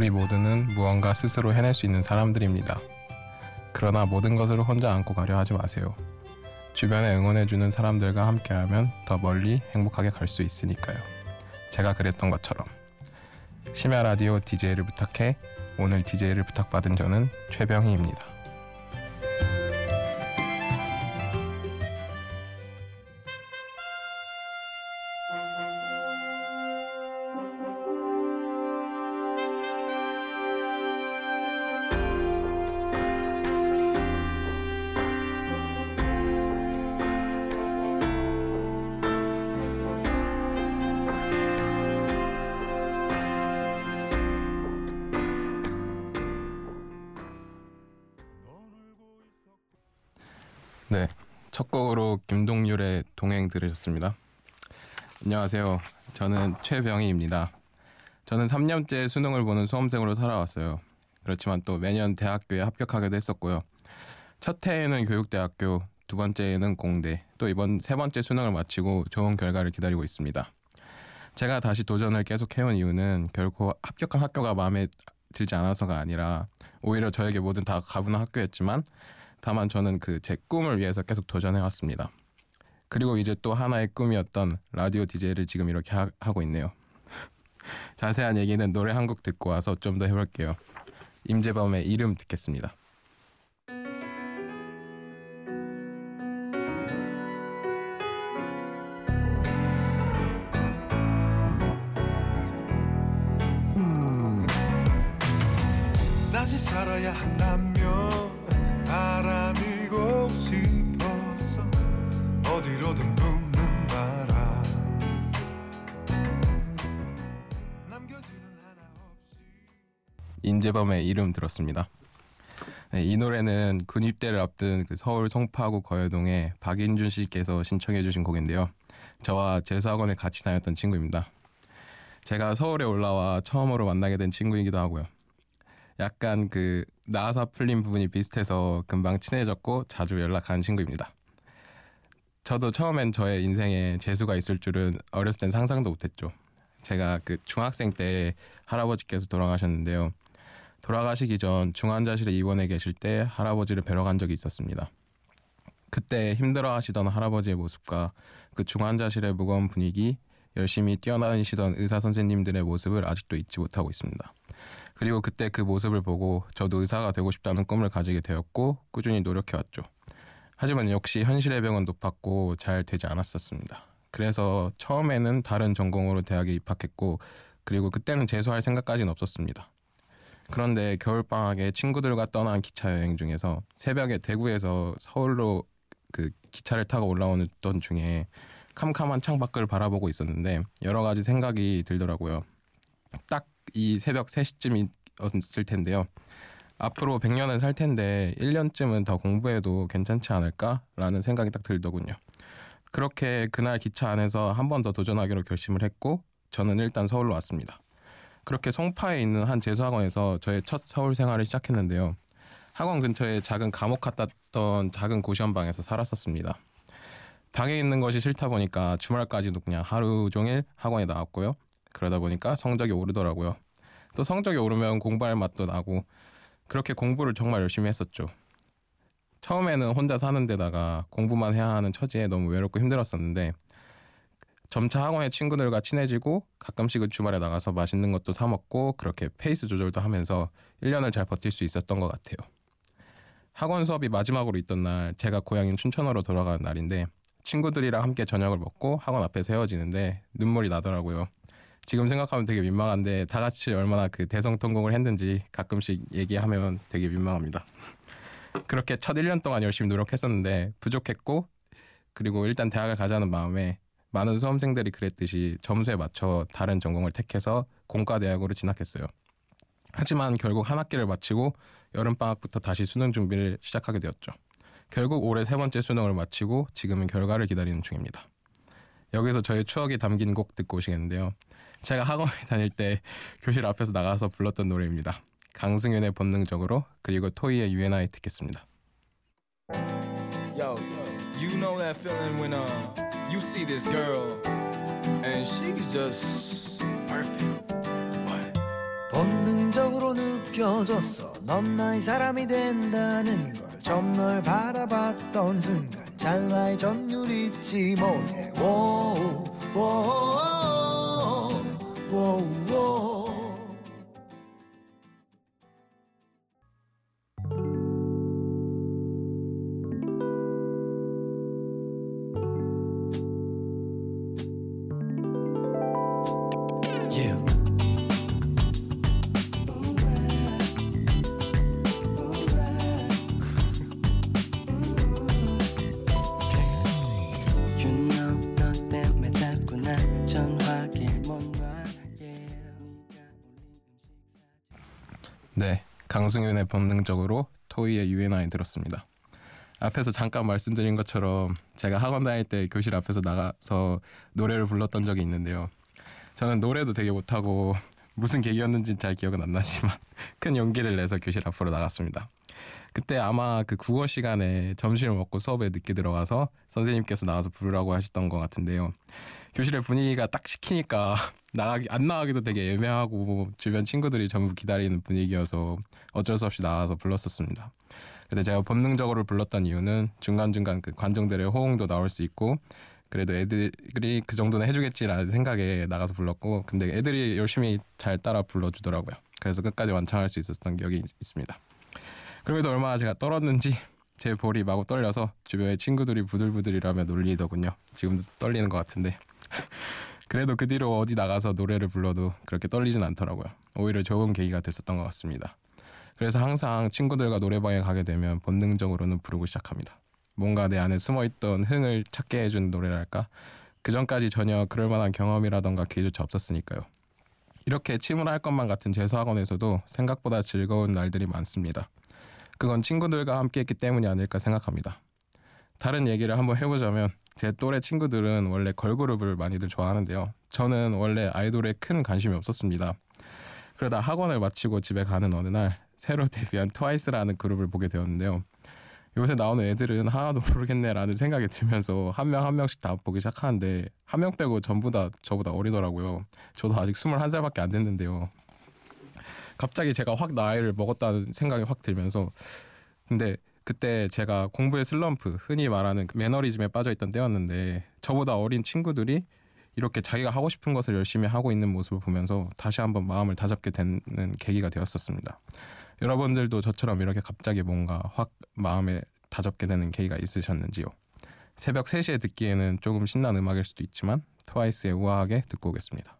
우리 모두는 무언가 스스로 해낼 수 있는 사람들입니다. 그러나 모든 것을 혼자 안고 가려 하지 마세요. 주변에 응원해주는 사람들과 함께하면 더 멀리 행복하게 갈 수 있으니까요. 제가 그랬던 것처럼. 심야 라디오 DJ를 부탁해 오늘 DJ를 부탁받은 저는 최병희입니다. 첫 곡으로 김동률의 동행 들으셨습니다. 안녕하세요. 저는 최병희입니다. 저는 3년째 수능을 보는 수험생으로 살아왔어요. 그렇지만 또 매년 대학교에 합격하기도 했었고요. 첫 해에는 교육대학교, 두 번째에는 공대, 또 이번 세 번째 수능을 마치고 좋은 결과를 기다리고 있습니다. 제가 다시 도전을 계속 해온 이유는 결코 합격한 학교가 마음에 들지 않아서가 아니라 오히려 저에게 뭐든 다 가분한 학교였지만 다만 저는 그 제 꿈을 위해서 계속 도전해 왔습니다. 그리고 이제 또 하나의 꿈이었던 라디오 DJ를 지금 이렇게 하, 고 있네요. 자세한 얘기는 노래 한 곡 듣고 와서 좀 더 해볼게요. 임재범의 이름 듣겠습니다. 다시 살아야 한다면 임재범의 이름 들었습니다. 네, 이 노래는 군입대를 앞둔 그 서울 송파구 거여동의 박인준 씨께서 신청해 주신 곡인데요. 저와 재수학원에 같이 다녔던 친구입니다. 제가 서울에 올라와 처음으로 만나게 된 친구이기도 하고요. 약간 그 나사 풀린 부분이 비슷해서 금방 친해졌고 자주 연락하는 친구입니다. 저도 처음엔 저의 인생에 재수가 있을 줄은 어렸을 땐 상상도 못했죠. 제가 그 중학생 때 할아버지께서 돌아가셨는데요. 돌아가시기 전 중환자실에 입원해 계실 때 할아버지를 뵈러 간 적이 있었습니다. 그때 힘들어 하시던 할아버지의 모습과 그 중환자실의 무거운 분위기, 열심히 뛰어다니시던 의사 선생님들의 모습을 아직도 잊지 못하고 있습니다. 그리고 그때 그 모습을 보고 저도 의사가 되고 싶다는 꿈을 가지게 되었고 꾸준히 노력해왔죠. 하지만 역시 현실의 병은 높았고 잘 되지 않았었습니다. 그래서 처음에는 다른 전공으로 대학에 입학했고 그리고 그때는 재수할 생각까지는 없었습니다. 그런데 겨울방학에 친구들과 떠난 기차 여행 중에서 새벽에 대구에서 서울로 그 기차를 타고 올라오는 중에 캄캄한 창밖을 바라보고 있었는데 여러 가지 생각이 들더라고요. 딱 이 새벽 3시쯤이었을 텐데요. 앞으로 100년을 살 텐데 1년쯤은 더 공부해도 괜찮지 않을까라는 생각이 딱 들더군요. 그렇게 그날 기차 안에서 한 번 더 도전하기로 결심을 했고 저는 일단 서울로 왔습니다. 그렇게 송파에 있는 한 재수학원에서 저의 첫 서울 생활을 시작했는데요. 학원 근처에 작은 감옥 같았던 작은 고시원방에서 살았었습니다. 방에 있는 것이 싫다 보니까 주말까지도 그냥 하루 종일 학원에 나왔고요. 그러다 보니까 성적이 오르더라고요. 또 성적이 오르면 공부할 맛도 나고 그렇게 공부를 정말 열심히 했었죠. 처음에는 혼자 사는 데다가 공부만 해야 하는 처지에 너무 외롭고 힘들었었는데 점차 학원의 친구들과 친해지고 가끔씩은 주말에 나가서 맛있는 것도 사 먹고 그렇게 페이스 조절도 하면서 1년을 잘 버틸 수 있었던 것 같아요. 학원 수업이 마지막으로 있던 날 제가 고향인 춘천으로 돌아가는 날인데 친구들이랑 함께 저녁을 먹고 학원 앞에서 헤어지는데 눈물이 나더라고요. 지금 생각하면 되게 민망한데 다 같이 얼마나 그 대성통곡을 했는지 가끔씩 얘기하면 되게 민망합니다. 그렇게 첫 1년 동안 열심히 노력했었는데 부족했고 그리고 일단 대학을 가자는 마음에 많은 수험생들이 그랬듯이 점수에 맞춰 다른 전공을 택해서 공과 대학으로 진학했어요. 하지만 결국 한 학기를 마치고 여름방학부터 다시 수능 준비를 시작하게 되었죠. 결국 올해 세 번째 수능을 마치고 지금은 결과를 기다리는 중입니다. 여기서 저의 추억이 담긴 곡 듣고 오시겠는데요. 제가 학원에 다닐 때 교실 앞에서 나가서 불렀던 노래입니다. 강승윤의 본능적으로 그리고 토이의 UNI 듣겠습니다. Know that feeling when uh you see this girl and she's just perfect. What? 본능적으로 느껴졌어 넌 나의 사람이 된다는 걸 처음 널 바라봤던 순간 찰나의 전율 잊지 못해 워우 워우 워우 워 You 네, 강승윤의 본능적으로 토이의 UNI 들었습니다. 앞에서 잠깐 말씀드린 것처럼 제가 학원 다닐 때 교실 앞에서 나가서 노래를 불렀던 적이 있는데요. 저는 노래도 되게 못하고 무슨 계기였는지 잘 기억은 안 나지만 큰 용기를 내서 교실 앞으로 나갔습니다. 그때 아마 그 국어 시간에 점심을 먹고 수업에 늦게 들어가서 선생님께서 나와서 부르라고 하셨던 것 같은데요. 교실의 분위기가 딱 시키니까 나가기 안 나가기도 되게 애매하고 주변 친구들이 전부 기다리는 분위기여서 어쩔 수 없이 나와서 불렀었습니다. 근데 제가 본능적으로 불렀던 이유는 중간중간 그 관중들의 호응도 나올 수 있고 그래도 애들이 그 정도는 해주겠지라는 생각에 나가서 불렀고 근데 애들이 열심히 잘 따라 불러주더라고요. 그래서 끝까지 완창할 수 있었던 기억이 있습니다. 그럼에도 얼마나 제가 떨었는지 제 볼이 마구 떨려서 주변에 친구들이 부들부들이라며 놀리더군요. 지금도 떨리는 것 같은데. 그래도 그 뒤로 어디 나가서 노래를 불러도 그렇게 떨리진 않더라고요. 오히려 좋은 계기가 됐었던 것 같습니다. 그래서 항상 친구들과 노래방에 가게 되면 본능적으로는 부르고 시작합니다. 뭔가 내 안에 숨어있던 흥을 찾게 해준 노래랄까? 그 전까지 전혀 그럴 만한 경험이라던가 기회조차 없었으니까요. 이렇게 침울할 것만 같은 재수학원에서도 생각보다 즐거운 날들이 많습니다. 그건 친구들과 함께 했기 때문이 아닐까 생각합니다. 다른 얘기를 한번 해보자면 제 또래 친구들은 원래 걸그룹을 많이들 좋아하는데요. 저는 원래 아이돌에 큰 관심이 없었습니다. 그러다 학원을 마치고 집에 가는 어느 날 새로 데뷔한 트와이스라는 그룹을 보게 되었는데요. 요새 나오는 애들은 하나도 모르겠네라는 생각이 들면서 한 명 한 명씩 다 보기 시작하는데 한 명 빼고 전부 다 저보다 어리더라고요. 저도 아직 21살밖에 안 됐는데요. 갑자기 제가 확 나이를 먹었다는 생각이 확 들면서 근데 그때 제가 공부의 슬럼프 흔히 말하는 그 매너리즘에 빠져 있던 때였는데 저보다 어린 친구들이 이렇게 자기가 하고 싶은 것을 열심히 하고 있는 모습을 보면서 다시 한번 마음을 다잡게 되는 계기가 되었었습니다. 여러분들도 저처럼 이렇게 갑자기 뭔가 확 마음에 다잡게 되는 계기가 있으셨는지요? 새벽 3시에 듣기에는 조금 신난 음악일 수도 있지만 트와이스의 우아하게 듣고 오겠습니다.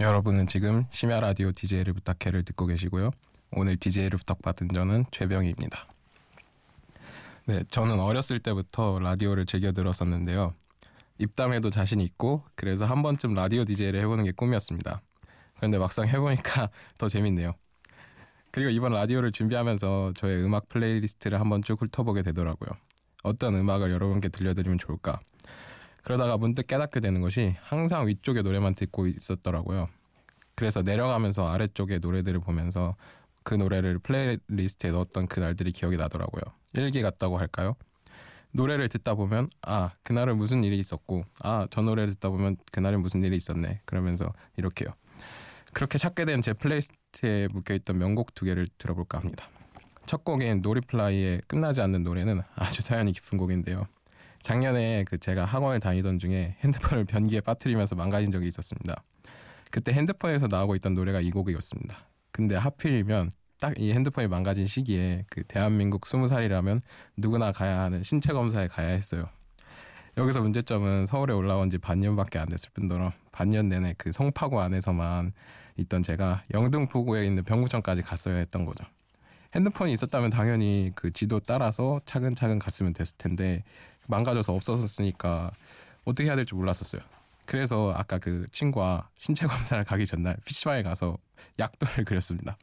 여러분은 지금 심야 라디오 DJ를 부탁해를 듣고 계시고요. 오늘 DJ를 부탁받은 저는 최병희입니다. 네, 저는 어렸을 때부터 라디오를 즐겨 들었었는데요. 입담에도 자신 있고 그래서 한 번쯤 라디오 DJ를 해보는 게 꿈이었습니다. 그런데 막상 해보니까 더 재밌네요. 그리고 이번 라디오를 준비하면서 저의 음악 플레이리스트를 한번 쭉 훑어보게 되더라고요. 어떤 음악을 여러분께 들려드리면 좋을까? 그러다가 문득 깨닫게 되는 것이 항상 위쪽의 노래만 듣고 있었더라고요. 그래서 내려가면서 아래쪽의 노래들을 보면서 그 노래를 플레이리스트에 넣었던 그날들이 기억이 나더라고요. 일기 같다고 할까요? 노래를 듣다 보면 아 그날은 무슨 일이 있었고 아 저 노래를 듣다 보면 그날은 무슨 일이 있었네 그러면서 이렇게요. 그렇게 찾게 된 제 플레이리스트에 묶여있던 명곡 두 개를 들어볼까 합니다. 첫 곡인 노리플라이의 끝나지 않는 노래는 아주 사연이 깊은 곡인데요. 작년에 그 제가 학원을 다니던 중에 핸드폰을 변기에 빠뜨리면서 망가진 적이 있었습니다. 그때 핸드폰에서 나오고 있던 노래가 이 곡이었습니다. 근데 하필이면 딱 이 핸드폰이 망가진 시기에 그 대한민국 스무 살이라면 누구나 가야 하는 신체 검사에 가야 했어요. 여기서 문제점은 서울에 올라온 지 반년밖에 안 됐을 뿐더러 반년 내내 그 성파구 안에서만 있던 제가 영등포구에 있는 병구청까지 갔어야 했던 거죠. 핸드폰이 있었다면 당연히 그 지도 따라서 차근차근 갔으면 됐을 텐데 망가져서 없어졌으니까 어떻게 해야 될지 몰랐었어요. 그래서 아까 그 친구와 신체 검사를 가기 전날 PC방에 가서 약도를 그렸습니다.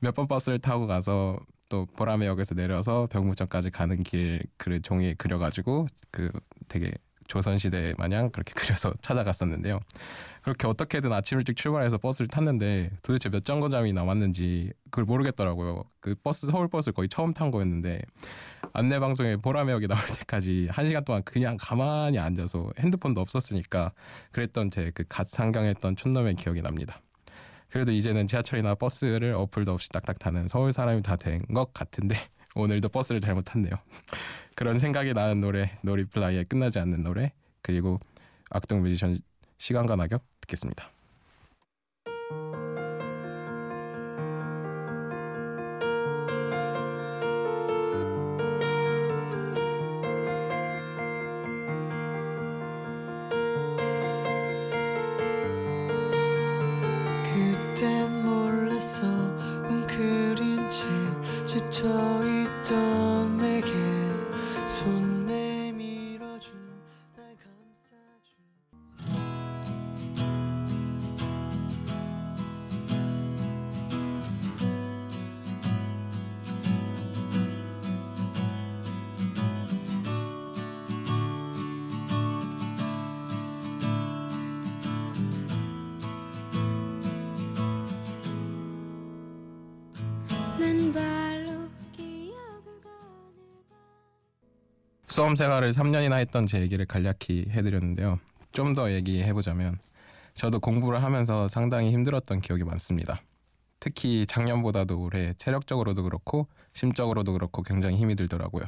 몇 번 버스를 타고 가서 또 보라매역에서 내려서 병무청까지 가는 길 그 종이에 그려가지고 그 되게 조선시대 마냥 그렇게 그려서 찾아갔었는데요. 그렇게 어떻게든 아침 일찍 출발해서 버스를 탔는데 도대체 몇 정거장이 남았는지 그걸 모르겠더라고요. 그 버스 서울 버스 거의 처음 탄 거였는데 안내 방송에 보라매역이 나올 때까지 한 시간 동안 그냥 가만히 앉아서 핸드폰도 없었으니까 그랬던 제 그 갓 상경했던 촌놈의 기억이 납니다. 그래도 이제는 지하철이나 버스를 어플도 없이 딱딱 타는 서울 사람이 다 된 것 같은데 오늘도 버스를 잘못 탔네요. 그런 생각이 나는 노래 노리플라이의 끝나지 않는 노래 그리고 악동 뮤지션 시간과 낙엽 듣겠습니다. 수험 생활을 3년이나 했던 제 얘기를 간략히 해드렸는데요. 좀 더 얘기해보자면 저도 공부를 하면서 상당히 힘들었던 기억이 많습니다. 특히 작년보다도 올해 체력적으로도 그렇고 심적으로도 그렇고 굉장히 힘이 들더라고요.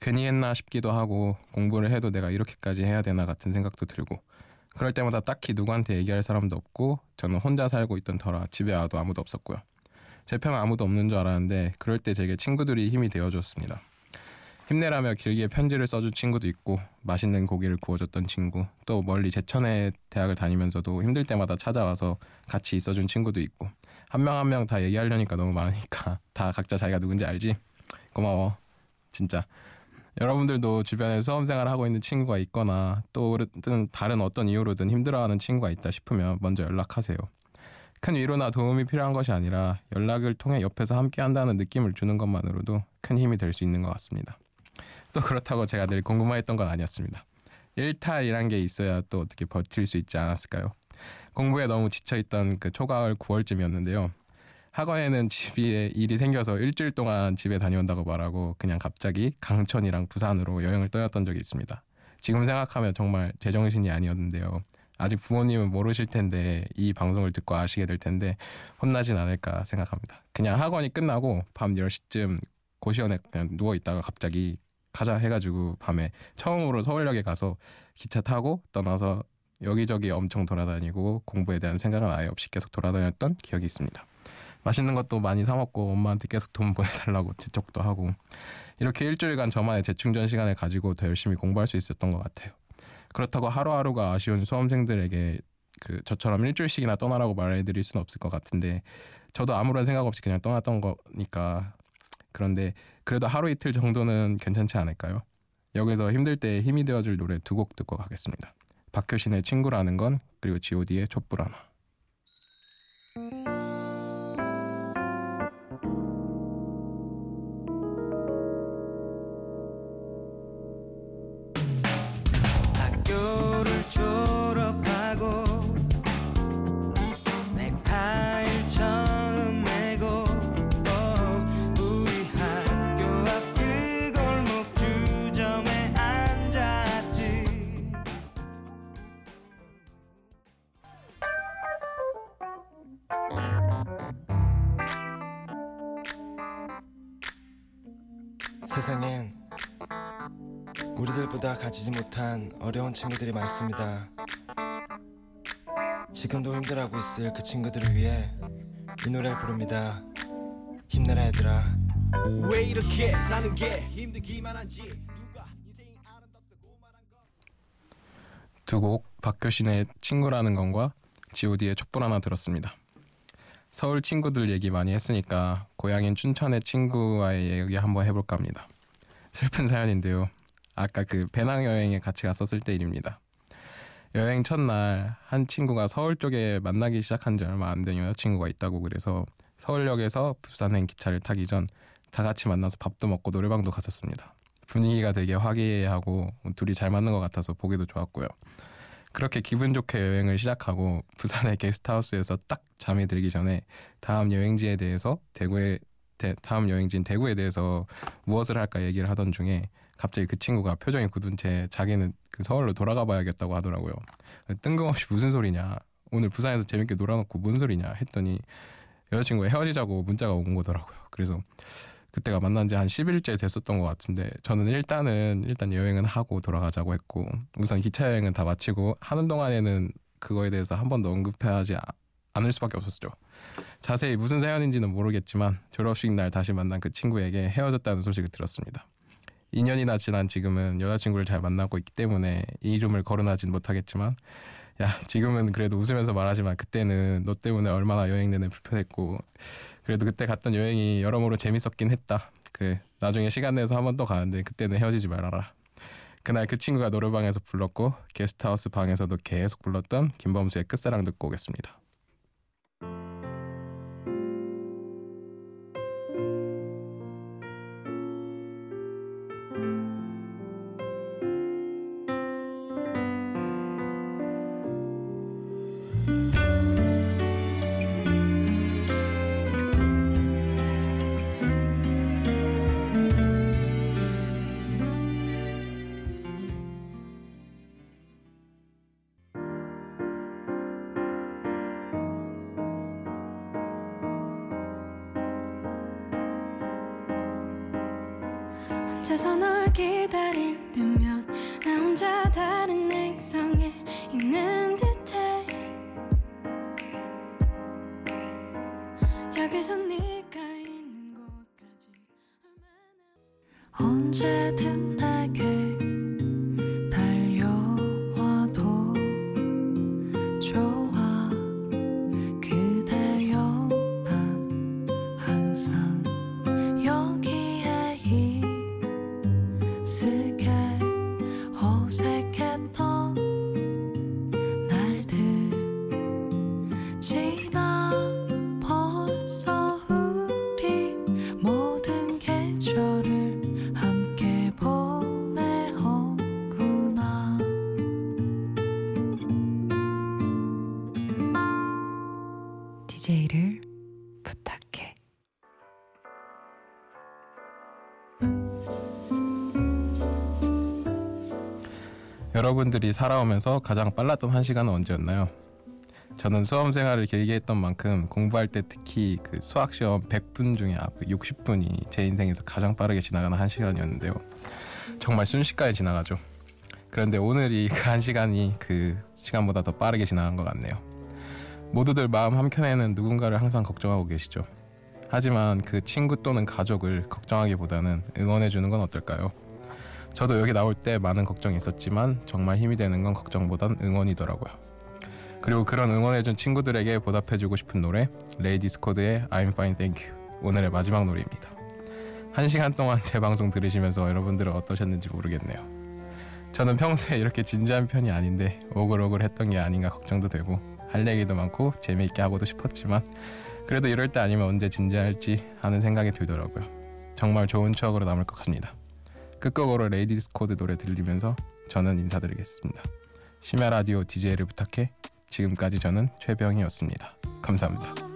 괜히 했나 싶기도 하고 공부를 해도 내가 이렇게까지 해야 되나 같은 생각도 들고 그럴 때마다 딱히 누구한테 얘기할 사람도 없고 저는 혼자 살고 있던 터라 집에 와도 아무도 없었고요. 제 편 아무도 없는 줄 알았는데 그럴 때 제게 친구들이 힘이 되어줬습니다. 힘내라며 길게 편지를 써준 친구도 있고 맛있는 고기를 구워줬던 친구 또 멀리 제천에 대학을 다니면서도 힘들 때마다 찾아와서 같이 있어준 친구도 있고 한 명 한 명 다 얘기하려니까 너무 많으니까 다 각자 자기가 누군지 알지? 고마워 진짜 여러분들도 주변에 수험생활 하고 있는 친구가 있거나 또는 다른 어떤 이유로든 힘들어하는 친구가 있다 싶으면 먼저 연락하세요. 큰 위로나 도움이 필요한 것이 아니라 연락을 통해 옆에서 함께 한다는 느낌을 주는 것만으로도 큰 힘이 될 수 있는 것 같습니다. 또 그렇다고 제가 늘 궁금했던 건 아니었습니다. 일탈이란 게 있어야 또 어떻게 버틸 수 있지 않았을까요? 공부에 너무 지쳐있던 그 초가을 9월쯤이었는데요. 학원에는 집에 일이 생겨서 일주일 동안 집에 다녀온다고 말하고 그냥 갑자기 강촌이랑 부산으로 여행을 떠났던 적이 있습니다. 지금 생각하면 정말 제정신이 아니었는데요. 아직 부모님은 모르실 텐데 이 방송을 듣고 아시게 될 텐데 혼나진 않을까 생각합니다. 그냥 학원이 끝나고 밤 10시쯤 고시원에 그냥 누워 있다가 갑자기 가자 해가지고 밤에 처음으로 서울역에 가서 기차 타고 떠나서 여기저기 엄청 돌아다니고 공부에 대한 생각은 아예 없이 계속 돌아다녔던 기억이 있습니다. 맛있는 것도 많이 사 먹고 엄마한테 계속 돈 보내달라고 재촉도 하고 이렇게 일주일간 저만의 재충전 시간을 가지고 더 열심히 공부할 수 있었던 것 같아요. 그렇다고 하루하루가 아쉬운 수험생들에게 그 저처럼 일주일씩이나 떠나라고 말해드릴 수는 없을 것 같은데 저도 아무런 생각 없이 그냥 떠났던 거니까 그런데 그래도 하루 이틀 정도는 괜찮지 않을까요? 여기서 힘들 때 힘이 되어줄 노래 두 곡 듣고 가겠습니다. 박효신의 친구라는 건 그리고 G.O.D의 촛불 하나. 우리들보다 가지지 못한 어려운 친구들이 많습니다. 지금도 힘들어하고 있을 그 친구들을 위해 이 노래를 부릅니다. 힘내라 얘들아. 왜 이렇게 사는 게 힘들기만 한지 누가 인생이 아름답다고 말한 거두곡 박효신의 친구라는 건과 G.O.D의 촛불 하나 들었습니다. 서울 친구들 얘기 많이 했으니까 고향인 춘천의 친구와의 얘기 한번 해볼까 합니다. 슬픈 사연인데요. 아까 그 배낭 여행에 같이 갔었을 때 일입니다. 여행 첫날 한 친구가 서울 쪽에 만나기 시작한 지 얼마 안 된 여자친구가 있다고 그래서 서울역에서 부산행 기차를 타기 전 다 같이 만나서 밥도 먹고 노래방도 갔었습니다. 분위기가 되게 화기애애하고 둘이 잘 맞는 것 같아서 보기도 좋았고요. 그렇게 기분 좋게 여행을 시작하고 부산의 게스트하우스에서 딱 잠이 들기 전에 다음 여행지에 대해서 대구에 대- 다음 여행지인 대구에 대해서 무엇을 할까 얘기를 하던 중에 갑자기 그 친구가 표정이 굳은 채 자기는 그 서울로 돌아가 봐야겠다고 하더라고요. 뜬금없이 무슨 소리냐. 오늘 부산에서 재밌게 놀아놓고 뭔 소리냐 했더니 여자친구가 헤어지자고 문자가 온 거더라고요. 그래서 그때가 만난 지 한 10일째 됐었던 것 같은데 저는 일단은 일단 여행은 하고 돌아가자고 했고 우선 기차 여행은 다 마치고 하는 동안에는 그거에 대해서 한 번도 언급하지 아- 않을 수밖에 없었죠. 자세히 무슨 사연인지는 모르겠지만 졸업식 날 다시 만난 그 친구에게 헤어졌다는 소식을 들었습니다. 2년이나 지난 지금은 여자친구를 잘 만나고 있기 때문에 이 이름을 거론하진 못하겠지만 야 지금은 그래도 웃으면서 말하지만 그때는 너 때문에 얼마나 여행 내내 불편했고 그래도 그때 갔던 여행이 여러모로 재밌었긴 했다. 그래 나중에 시간 내서 한 번 더 가는데 그때는 헤어지지 말아라. 그날 그 친구가 노래방에서 불렀고 게스트하우스 방에서도 계속 불렀던 김범수의 끝사랑 듣고 오겠습니다. 혼자서 널 기다릴 때면 나 혼자 다른 액상에 있는 듯해. 여기서 네가 있는 곳까지 얼마나 언제든 여러분들이 살아오면서 가장 빨랐던 한 시간은 언제였나요? 저는 수험 생활을 길게 했던 만큼 공부할 때 특히 그 수학 시험 100분 중에 앞 60분이 제 인생에서 가장 빠르게 지나가는 한 시간이었는데요. 정말 순식간에 지나가죠. 그런데 오늘이 그 한 시간이 그 시간보다 더 빠르게 지나간 것 같네요. 모두들 마음 한켠에는 누군가를 항상 걱정하고 계시죠. 하지만 그 친구 또는 가족을 걱정하기보다는 응원해 주는 건 어떨까요? 저도 여기 나올 때 많은 걱정이 있었지만 정말 힘이 되는 건 걱정보단 응원이더라고요. 그리고 그런 응원해준 친구들에게 보답해주고 싶은 노래 레이디스 코드의 I'm Fine Thank You 오늘의 마지막 노래입니다. 한 시간 동안 제 방송 들으시면서 여러분들은 어떠셨는지 모르겠네요. 저는 평소에 이렇게 진지한 편이 아닌데 오글오글 했던 게 아닌가 걱정도 되고 할 얘기도 많고 재미있게 하고도 싶었지만 그래도 이럴 때 아니면 언제 진지할지 하는 생각이 들더라고요. 정말 좋은 추억으로 남을 것 같습니다. 끝곡으로 레이디스 코드 노래 들리면서 저는 인사드리겠습니다. 심야 라디오 DJ를 부탁해 지금까지 저는 최병희였습니다. 감사합니다.